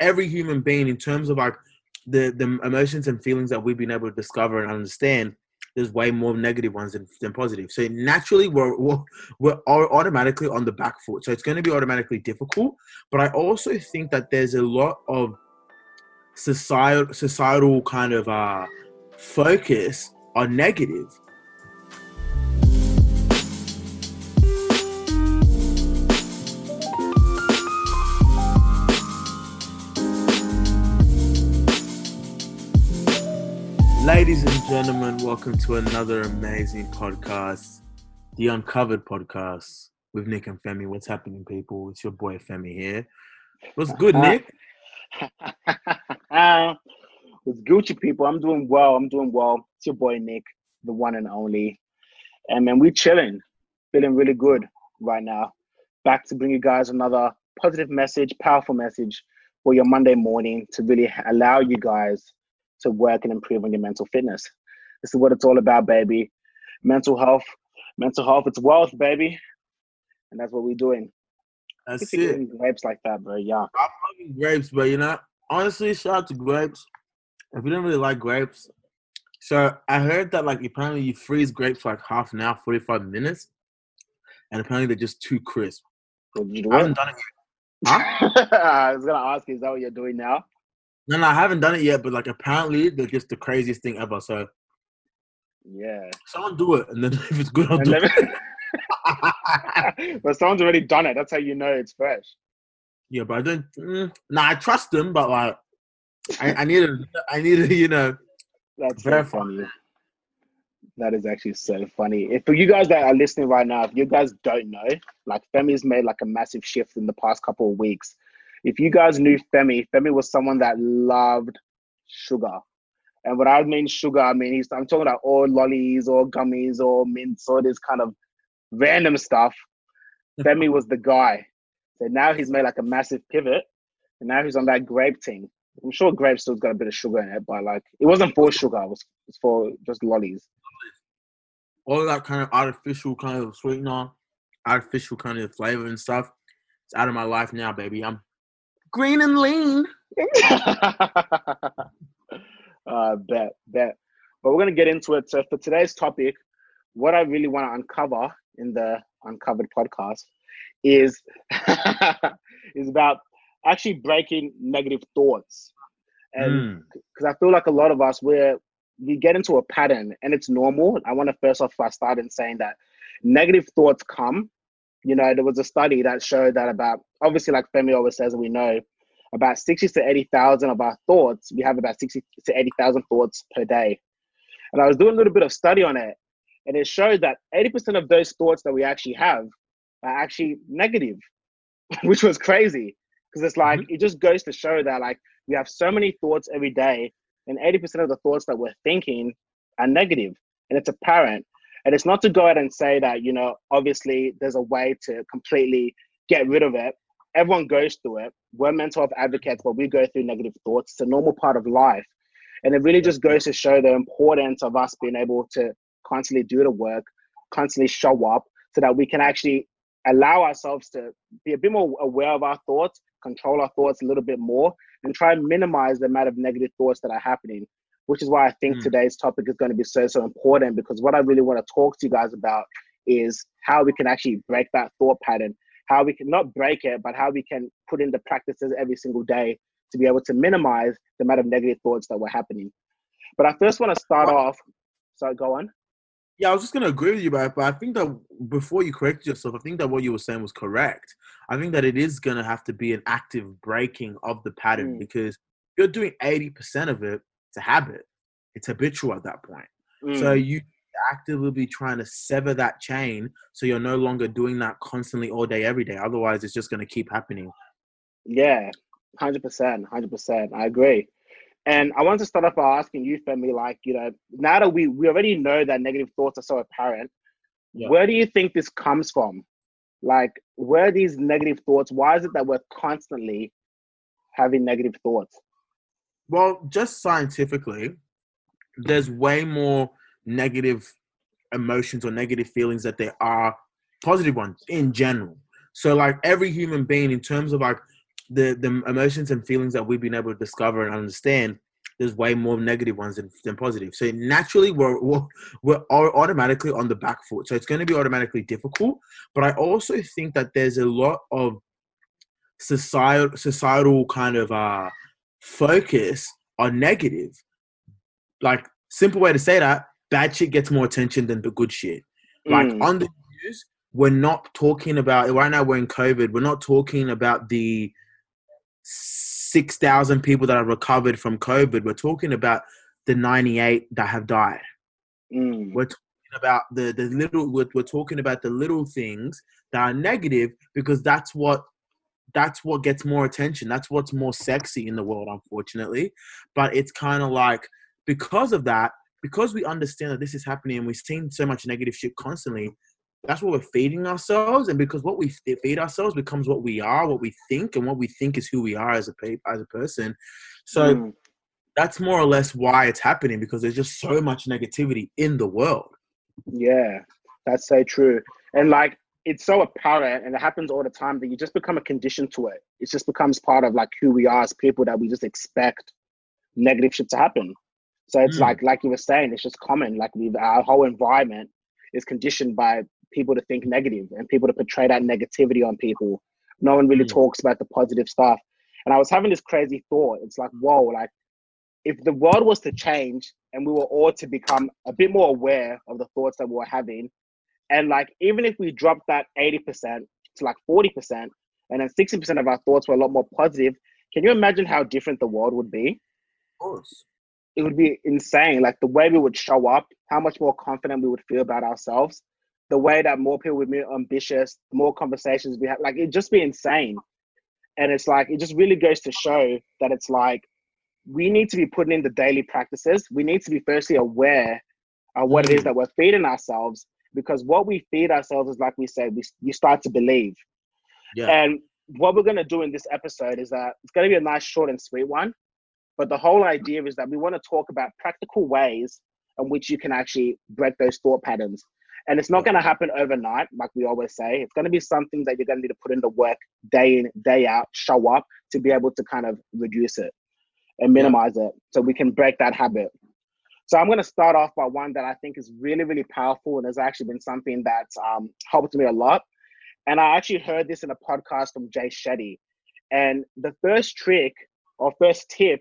every human being, in terms of like the the emotions and feelings that we've been able to discover and understand, there's way more negative ones than, than positive. So naturally, we're, we're we're automatically on the back foot. So it's going to be automatically difficult. But I also think that there's a lot of societal societal kind of uh, focus on negative. Ladies and gentlemen, welcome to another amazing podcast, the Uncovered Podcast with Nick and Femi. What's happening, people? It's your boy Femi here. What's good, uh, Nick? Uh, what's Gucci, people? I'm doing well. I'm doing well. It's your boy Nick, the one and only. And man, we're chilling, feeling really good right now. Back to bring you guys another positive message, powerful message for your Monday morning to really allow you guys to work and improve on your mental fitness. This is what it's all about, baby. Mental health, mental health, it's wealth, baby. And that's what we're doing. That's it. Grapes like that, bro. Yeah. I'm loving grapes, but you know, honestly, shout out to grapes. If you don't really like grapes, so I heard that like apparently you freeze grapes for like half an hour, 45 minutes, and apparently they're just too crisp. Well, I haven't done it. Huh? I was gonna ask you, is that what you're doing now? No, no, I haven't done it yet, but like apparently they're just the craziest thing ever. So yeah, someone do it, and then if it's good, I'll do it. but someone's already done it. That's how you know it's fresh. Yeah, but I don't. Mm, nah, I trust them, but like, I, I need to, I need to, you know. That's very funny. That is actually so funny. If for you guys that are listening right now, if you guys don't know, like Femi's made like a massive shift in the past couple of weeks if you guys knew Femi, Femi was someone that loved sugar. And what I mean sugar, I mean he's I'm talking about all lollies or gummies or mints or this kind of random stuff. Femi was the guy. So now he's made like a massive pivot. And now he's on that grape thing. I'm sure grape still's got a bit of sugar in it, but like it wasn't for sugar, it was, it was for just lollies. All that kind of artificial kind of sweetener, artificial kind of flavor and stuff. It's out of my life now, baby. I'm green and lean. uh, bet, bet. But we're gonna get into it. So for today's topic, what I really want to uncover in the Uncovered podcast is is about actually breaking negative thoughts, and because mm. I feel like a lot of us we're we get into a pattern and it's normal. I want to first off I start in saying that negative thoughts come you know, there was a study that showed that about obviously, like Femi always says, we know about sixty to eighty thousand of our thoughts. We have about sixty to eighty thousand thoughts per day. And I was doing a little bit of study on it, and it showed that eighty percent of those thoughts that we actually have are actually negative, which was crazy because it's like mm-hmm. it just goes to show that like we have so many thoughts every day, and eighty percent of the thoughts that we're thinking are negative, and it's apparent. And it's not to go out and say that, you know, obviously there's a way to completely get rid of it. Everyone goes through it. We're mental health advocates, but we go through negative thoughts. It's a normal part of life. And it really just goes to show the importance of us being able to constantly do the work, constantly show up so that we can actually allow ourselves to be a bit more aware of our thoughts, control our thoughts a little bit more, and try and minimize the amount of negative thoughts that are happening which is why I think mm. today's topic is going to be so, so important because what I really want to talk to you guys about is how we can actually break that thought pattern, how we can not break it, but how we can put in the practices every single day to be able to minimize the amount of negative thoughts that were happening. But I first want to start off. So go on. Yeah, I was just going to agree with you, but, but I think that before you corrected yourself, I think that what you were saying was correct. I think that it is going to have to be an active breaking of the pattern mm. because you're doing 80% of it, it's a habit. It's habitual at that point. Mm. So you actively be trying to sever that chain so you're no longer doing that constantly all day, every day. Otherwise, it's just going to keep happening. Yeah, 100%. 100%. I agree. And I want to start off by asking you, Femi, like, you know, now that we, we already know that negative thoughts are so apparent, yeah. where do you think this comes from? Like, where are these negative thoughts? Why is it that we're constantly having negative thoughts? Well, just scientifically, there's way more negative emotions or negative feelings that there are positive ones in general. So like every human being in terms of like the the emotions and feelings that we've been able to discover and understand, there's way more negative ones than, than positive. So naturally, we're, we're we're automatically on the back foot. So it's going to be automatically difficult. But I also think that there's a lot of societal societal kind of uh focus on negative. Like simple way to say that, bad shit gets more attention than the good shit. Like mm. on the news, we're not talking about right now we're in COVID, we're not talking about the six thousand people that have recovered from COVID. We're talking about the ninety eight that have died. Mm. We're talking about the the little we're, we're talking about the little things that are negative because that's what that's what gets more attention. That's what's more sexy in the world, unfortunately. But it's kind of like because of that, because we understand that this is happening and we've seen so much negative shit constantly, that's what we're feeding ourselves. And because what we feed ourselves becomes what we are, what we think, and what we think is who we are as a as a person. So mm. that's more or less why it's happening because there's just so much negativity in the world. Yeah, that's so true. And like it's so apparent and it happens all the time that you just become a condition to it. It just becomes part of like who we are as people that we just expect negative shit to happen. So it's mm. like like you were saying, it's just common. Like we our whole environment is conditioned by people to think negative and people to portray that negativity on people. No one really mm. talks about the positive stuff. And I was having this crazy thought. It's like, whoa, like if the world was to change and we were all to become a bit more aware of the thoughts that we were having and like, even if we drop that 80% to like 40%, and then 60% of our thoughts were a lot more positive, can you imagine how different the world would be? Of course. It would be insane. Like the way we would show up, how much more confident we would feel about ourselves, the way that more people would be ambitious, more conversations we have. Like it'd just be insane. And it's like, it just really goes to show that it's like, we need to be putting in the daily practices. We need to be firstly aware of what mm. it is mm. that we're feeding ourselves because what we feed ourselves is like we said we, you start to believe. Yeah. and what we're going to do in this episode is that it's going to be a nice short and sweet one but the whole idea is that we want to talk about practical ways in which you can actually break those thought patterns. And it's not going to happen overnight like we always say. It's going to be something that you're going to need to put in the work day in day out show up to be able to kind of reduce it and minimize yeah. it so we can break that habit so I'm going to start off by one that I think is really, really powerful and has actually been something that's um, helped me a lot. And I actually heard this in a podcast from Jay Shetty. And the first trick or first tip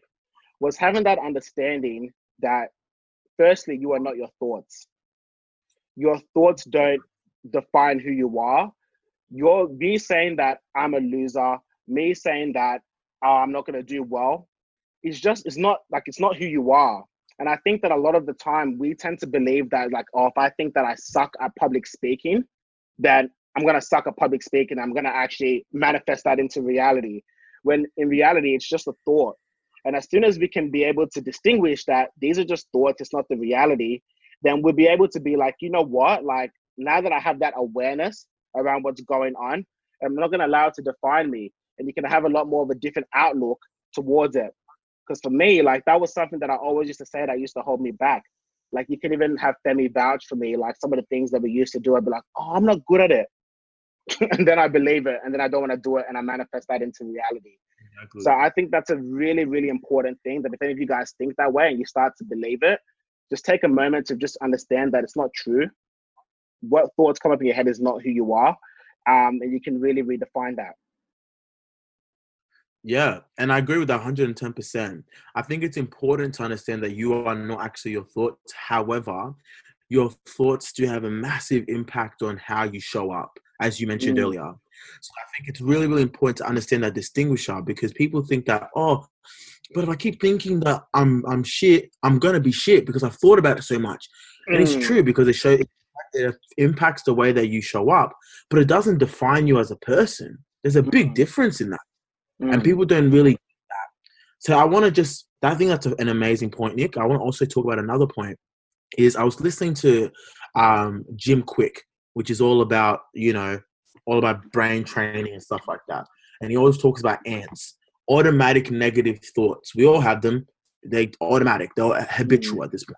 was having that understanding that firstly, you are not your thoughts. Your thoughts don't define who you are. You're me saying that I'm a loser, me saying that oh, I'm not gonna do well. It's just it's not like it's not who you are. And I think that a lot of the time we tend to believe that, like, oh, if I think that I suck at public speaking, then I'm gonna suck at public speaking. I'm gonna actually manifest that into reality. When in reality, it's just a thought. And as soon as we can be able to distinguish that these are just thoughts, it's not the reality, then we'll be able to be like, you know what? Like now that I have that awareness around what's going on, I'm not gonna allow it to define me. And you can have a lot more of a different outlook towards it. Because for me, like that was something that I always used to say that used to hold me back. Like you can even have Femi vouch for me, like some of the things that we used to do, I'd be like, oh, I'm not good at it. and then I believe it, and then I don't want to do it, and I manifest that into reality. Exactly. So I think that's a really, really important thing that if any of you guys think that way and you start to believe it, just take a moment to just understand that it's not true. What thoughts come up in your head is not who you are. Um, and you can really redefine that. Yeah, and I agree with that 110%. I think it's important to understand that you are not actually your thoughts. However, your thoughts do have a massive impact on how you show up, as you mentioned mm. earlier. So I think it's really, really important to understand that distinguisher because people think that, oh, but if I keep thinking that I'm I'm shit, I'm gonna be shit because I've thought about it so much. Mm. And it's mm. true because it shows it impacts the way that you show up, but it doesn't define you as a person. There's a big mm. difference in that mm. and people don't really that. So I want to just I think that's an amazing point, Nick. I want to also talk about another point. Is I was listening to um, Jim Kwik, which is all about you know all about brain training and stuff like that, and he always talks about ants, automatic negative thoughts. We all have them. They automatic. They're habitual mm. at this point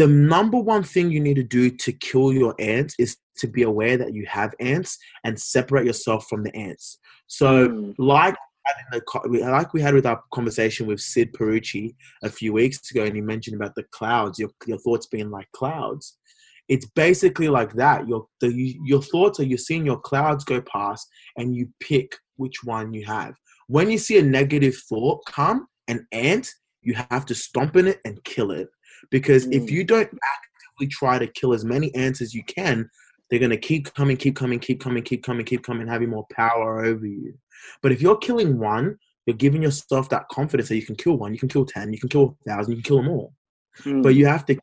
the number one thing you need to do to kill your ants is to be aware that you have ants and separate yourself from the ants. So, mm. like the, like we had with our conversation with Sid Perucci a few weeks ago, and he mentioned about the clouds, your your thoughts being like clouds. It's basically like that. Your the your thoughts are you're seeing your clouds go past, and you pick which one you have. When you see a negative thought come, an ant, you have to stomp in it and kill it. Because mm. if you don't actively try to kill as many ants as you can, they're gonna keep coming, keep coming, keep coming, keep coming, keep coming, having more power over you. But if you're killing one, you're giving yourself that confidence that you can kill one, you can kill ten, you can kill a thousand, you can kill them all. Mm. But you have to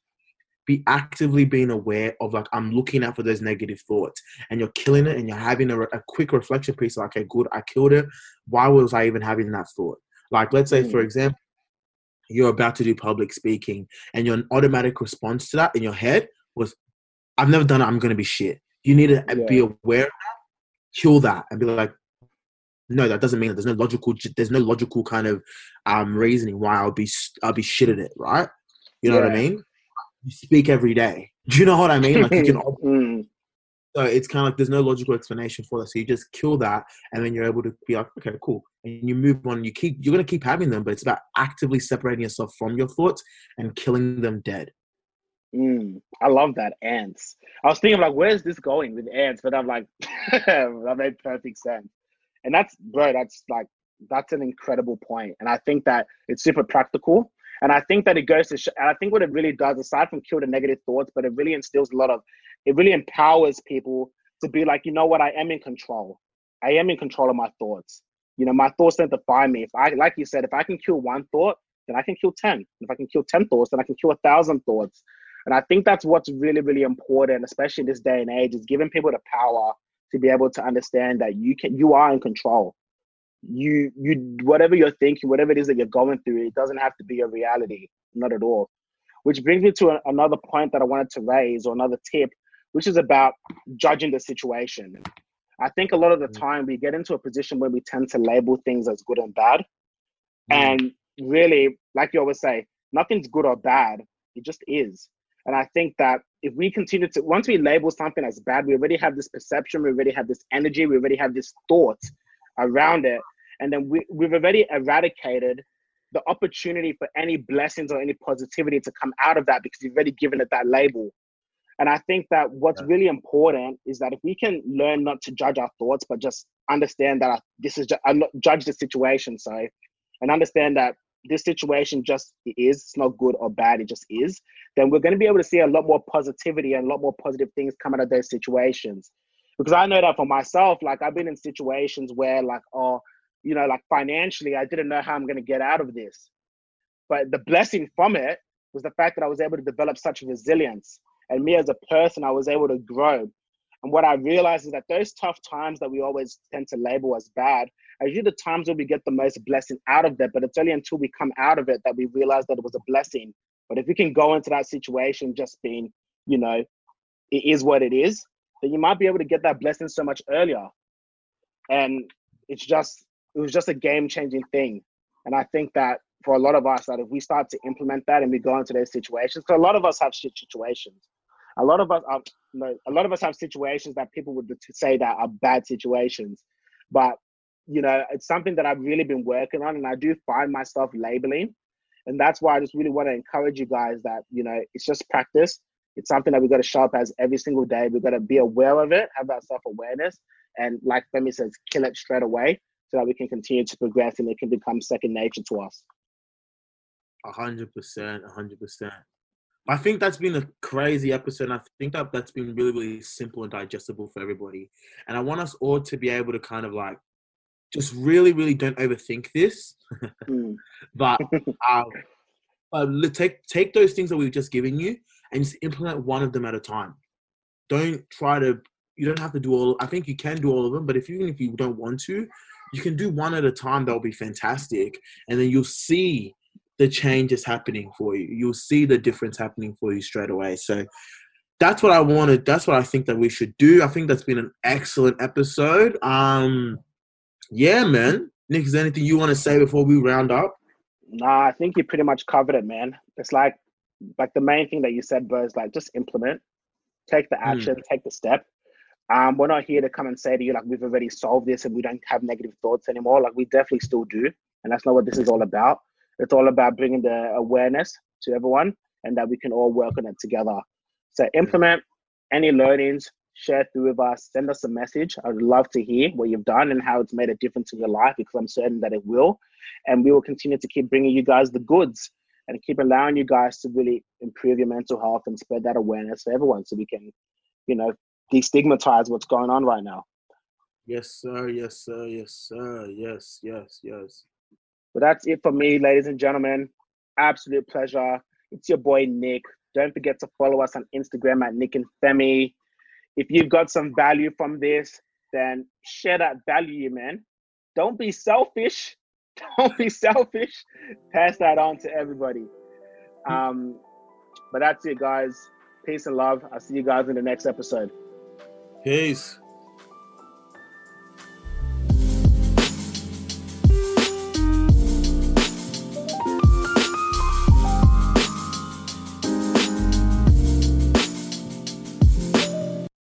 be actively being aware of like I'm looking out for those negative thoughts, and you're killing it, and you're having a, a quick reflection piece. Like, okay, good, I killed it. Why was I even having that thought? Like, let's say, mm. for example, you're about to do public speaking, and your automatic response to that in your head was, "I've never done it. I'm going to be shit." You need to yeah. be aware of that, kill that, and be like, no, that doesn't mean that there's no logical. There's no logical kind of um, reasoning why I'll be I'll be shit at it, right? You know yeah. what I mean? You speak every day. Do you know what I mean? Like you can. mm. So it's kind of like there's no logical explanation for that. So you just kill that, and then you're able to be like, okay, cool, and you move on. You keep you're gonna keep having them, but it's about actively separating yourself from your thoughts and killing them dead. Mm, I love that ants. I was thinking like, where's this going with ants? But I'm like, that made perfect sense. And that's, bro, that's like, that's an incredible point. And I think that it's super practical. And I think that it goes to, sh- and I think what it really does, aside from kill the negative thoughts, but it really instills a lot of, it really empowers people to be like, you know what, I am in control. I am in control of my thoughts. You know, my thoughts don't define me. If I, like you said, if I can kill one thought, then I can kill 10. If I can kill 10 thoughts, then I can kill a thousand thoughts. And I think that's what's really, really important, especially in this day and age, is giving people the power to be able to understand that you can you are in control. You you whatever you're thinking whatever it is that you're going through it doesn't have to be a reality not at all. Which brings me to a, another point that i wanted to raise or another tip which is about judging the situation. I think a lot of the mm. time we get into a position where we tend to label things as good and bad. Mm. and really like you always say nothing's good or bad it just is and I think that if we continue to, once we label something as bad, we already have this perception, we already have this energy, we already have this thought around it. And then we, we've already eradicated the opportunity for any blessings or any positivity to come out of that because you've already given it that label. And I think that what's yeah. really important is that if we can learn not to judge our thoughts, but just understand that this is just, I'm not judge the situation, sorry, and understand that this situation just is, it's not good or bad, it just is, then we're going to be able to see a lot more positivity and a lot more positive things come out of those situations. Because I know that for myself, like I've been in situations where, like, oh, you know, like financially, I didn't know how I'm going to get out of this. But the blessing from it was the fact that I was able to develop such resilience. And me as a person, I was able to grow. And what I realized is that those tough times that we always tend to label as bad are usually the times where we get the most blessing out of that. But it's only until we come out of it that we realize that it was a blessing. But if we can go into that situation just being, you know, it is what it is, then you might be able to get that blessing so much earlier. And it's just, it was just a game changing thing. And I think that for a lot of us, that if we start to implement that and we go into those situations, because a lot of us have shit situations. A lot of us are, a lot of us have situations that people would say that are bad situations. But you know, it's something that I've really been working on, and I do find myself labeling, and that's why I just really want to encourage you guys that you know it's just practice. It's something that we've got to show up as every single day. We've got to be aware of it, have that self awareness, and like Femi says, kill it straight away so that we can continue to progress and it can become second nature to us. A hundred percent, a hundred percent. I think that's been a crazy episode. I think that that's been really, really simple and digestible for everybody. And I want us all to be able to kind of like just really, really don't overthink this. mm. but um, uh, take take those things that we've just given you and just implement one of them at a time. Don't try to. You don't have to do all. I think you can do all of them, but if even if you don't want to, you can do one at a time. That'll be fantastic, and then you'll see the change is happening for you. You'll see the difference happening for you straight away. So that's what I wanted. That's what I think that we should do. I think that's been an excellent episode. Um, yeah, man. Nick, is there anything you want to say before we round up? Nah, I think you pretty much covered it, man. It's like like the main thing that you said, bro, is like just implement, take the hmm. action, mm. take the step. Um, we're not here to come and say to you like we've already solved this and we don't have negative thoughts anymore. Like we definitely still do, and that's not what this is all about. It's all about bringing the awareness to everyone and that we can all work on it together. So implement any learnings, share through with us, send us a message. I would love to hear what you've done and how it's made a difference in your life because I'm certain that it will. And we will continue to keep bringing you guys the goods and keep allowing you guys to really improve your mental health and spread that awareness for everyone so we can, you know, destigmatize what's going on right now. Yes, sir. Yes, sir. Yes, sir. Yes, yes, yes. But that's it for me, ladies and gentlemen. Absolute pleasure. It's your boy Nick. Don't forget to follow us on Instagram at Nick and Femi. If you've got some value from this, then share that value, man. Don't be selfish. Don't be selfish. Pass that on to everybody. Um, but that's it, guys. Peace and love. I'll see you guys in the next episode. Peace.